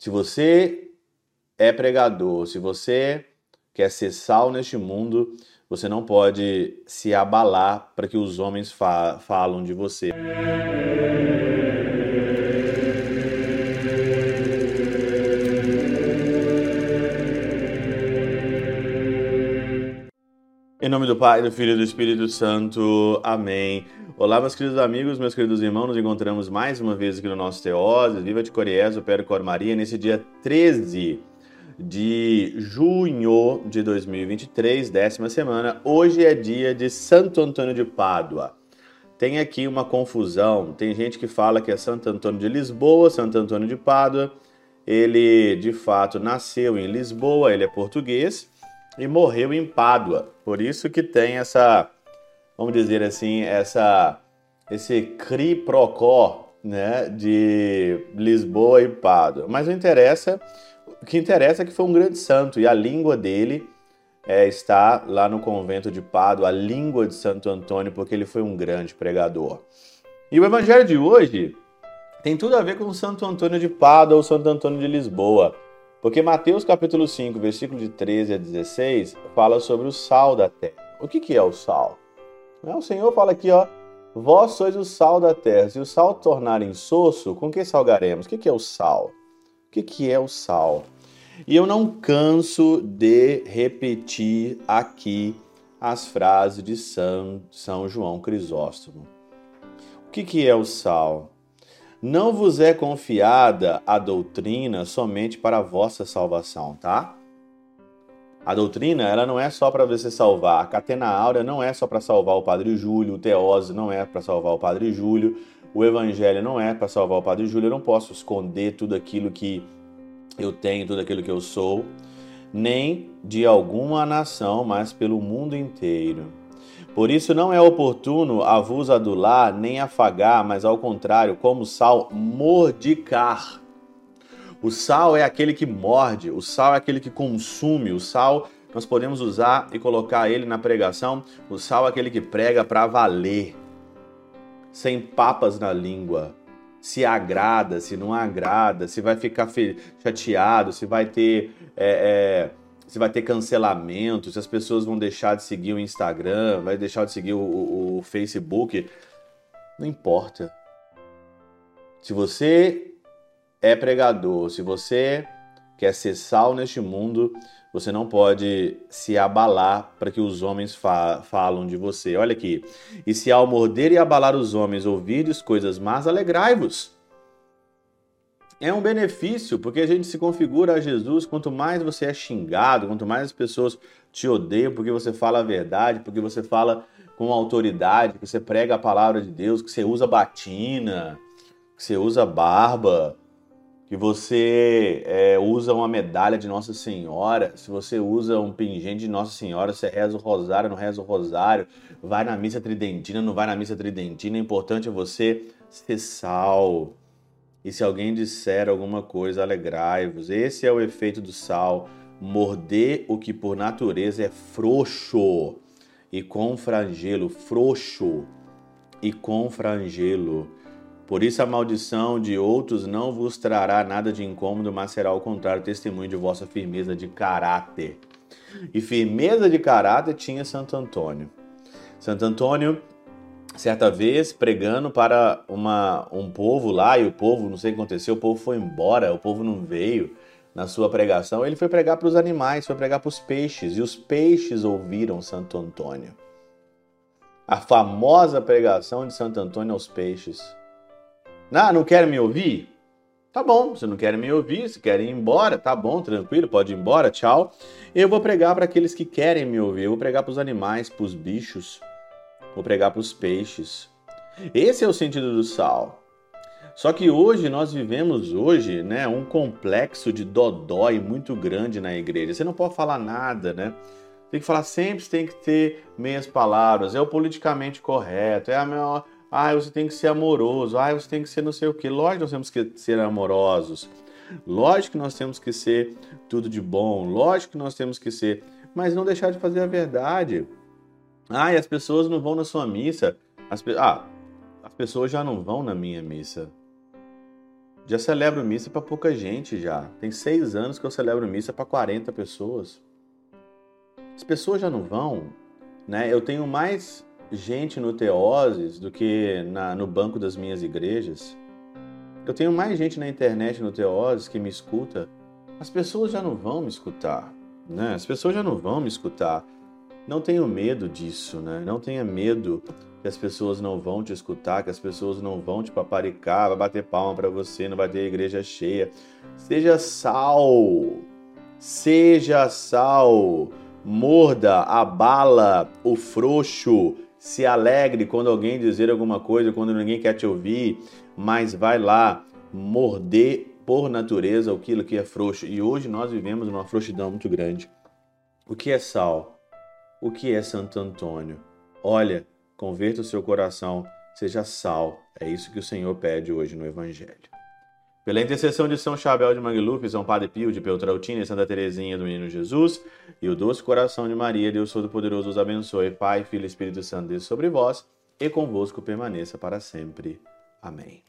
Se você é pregador, se você quer ser sal neste mundo, você não pode se abalar para que os homens fa falam de você. Nome do Pai, do Filho e do Espírito Santo. Amém. Olá, meus queridos amigos, meus queridos irmãos. Nos encontramos mais uma vez aqui no nosso Teoses. Viva de Coriés, o Péro Cor Maria, nesse dia 13 de junho de 2023, décima semana. Hoje é dia de Santo Antônio de Pádua. Tem aqui uma confusão. Tem gente que fala que é Santo Antônio de Lisboa, Santo Antônio de Pádua. Ele, de fato, nasceu em Lisboa, ele é português e morreu em Pádua. Por isso que tem essa, vamos dizer assim, essa esse cri procó, né, de Lisboa e Pádua. Mas o interessa, o que interessa é que foi um grande santo e a língua dele é, está lá no convento de Pádua, a língua de Santo Antônio, porque ele foi um grande pregador. E o evangelho de hoje tem tudo a ver com Santo Antônio de Pádua ou Santo Antônio de Lisboa. Porque Mateus capítulo 5, versículo de 13 a 16, fala sobre o sal da terra. O que, que é o sal? O Senhor fala aqui, ó, vós sois o sal da terra. Se o sal tornar insosso, com que salgaremos? O que, que é o sal? O que, que é o sal? E eu não canso de repetir aqui as frases de São, São João Crisóstomo. O que, que é o sal? Não vos é confiada a doutrina somente para a vossa salvação, tá? A doutrina, ela não é só para você salvar. A catena áurea não é só para salvar o Padre Júlio, o teose não é para salvar o Padre Júlio, o evangelho não é para salvar o Padre Júlio. Eu não posso esconder tudo aquilo que eu tenho, tudo aquilo que eu sou, nem de alguma nação, mas pelo mundo inteiro. Por isso não é oportuno a vos adular nem afagar, mas ao contrário, como sal, mordicar. O sal é aquele que morde, o sal é aquele que consume, o sal nós podemos usar e colocar ele na pregação. O sal é aquele que prega para valer, sem papas na língua. Se agrada, se não agrada, se vai ficar chateado, se vai ter é, é, se vai ter cancelamento, se as pessoas vão deixar de seguir o Instagram, vai deixar de seguir o, o, o Facebook. Não importa. Se você é pregador, se você quer ser sal neste mundo, você não pode se abalar para que os homens fa falam de você. Olha aqui. E se ao morder e abalar os homens ouvirdes coisas más, alegrai-vos é um benefício, porque a gente se configura a Jesus. Quanto mais você é xingado, quanto mais as pessoas te odeiam porque você fala a verdade, porque você fala com autoridade, que você prega a palavra de Deus, que você usa batina, que você usa barba, que você é, usa uma medalha de Nossa Senhora, se você usa um pingente de Nossa Senhora, você reza o rosário, não reza o rosário, vai na missa tridentina, não vai na missa tridentina, o importante é você ser sal e se alguém disser alguma coisa, alegrai-vos. Esse é o efeito do sal, morder o que por natureza é frouxo e com frangelo, frouxo e com frangelo. Por isso a maldição de outros não vos trará nada de incômodo, mas será ao contrário testemunho de vossa firmeza de caráter. E firmeza de caráter tinha Santo Antônio. Santo Antônio certa vez pregando para uma, um povo lá, e o povo, não sei o que aconteceu, o povo foi embora, o povo não veio na sua pregação. Ele foi pregar para os animais, foi pregar para os peixes, e os peixes ouviram Santo Antônio. A famosa pregação de Santo Antônio aos peixes. Ah, não querem me ouvir? Tá bom, se não querem me ouvir, se querem ir embora, tá bom, tranquilo, pode ir embora, tchau. Eu vou pregar para aqueles que querem me ouvir, eu vou pregar para os animais, para os bichos, vou pregar para os peixes. Esse é o sentido do sal. Só que hoje nós vivemos hoje, né, um complexo de dodói muito grande na igreja. Você não pode falar nada, né? Tem que falar sempre, tem que ter meias palavras. É o politicamente correto, é a maior ah, você tem que ser amoroso. Ah, você tem que ser não sei o quê. Lógico que nós temos que ser amorosos. Lógico que nós temos que ser tudo de bom. Lógico que nós temos que ser, mas não deixar de fazer a verdade. Ah, e as pessoas não vão na sua missa. As, pe... ah, as pessoas já não vão na minha missa. Já celebro missa para pouca gente já. Tem seis anos que eu celebro missa para 40 pessoas. As pessoas já não vão, né? Eu tenho mais gente no Teoses do que na, no banco das minhas igrejas. Eu tenho mais gente na internet no Teoses que me escuta. As pessoas já não vão me escutar, né? As pessoas já não vão me escutar. Não tenho medo disso, né? Não tenha medo que as pessoas não vão te escutar, que as pessoas não vão te paparicar, vai bater palma para você, não vai ter igreja cheia. Seja sal. Seja sal. Morda, abala o frouxo, se alegre quando alguém dizer alguma coisa, quando ninguém quer te ouvir, mas vai lá morder por natureza aquilo que é frouxo. E hoje nós vivemos uma frouxidão muito grande. O que é sal? O que é Santo Antônio? Olha, Converta o seu coração, seja sal. É isso que o Senhor pede hoje no Evangelho. Pela intercessão de São Chabel de Mangluf, São Padre Pio de Peltrautina e Santa Teresinha do Menino Jesus, e o doce coração de Maria, Deus Todo-Poderoso os abençoe. Pai, Filho e Espírito Santo, Deus sobre vós, e convosco permaneça para sempre. Amém.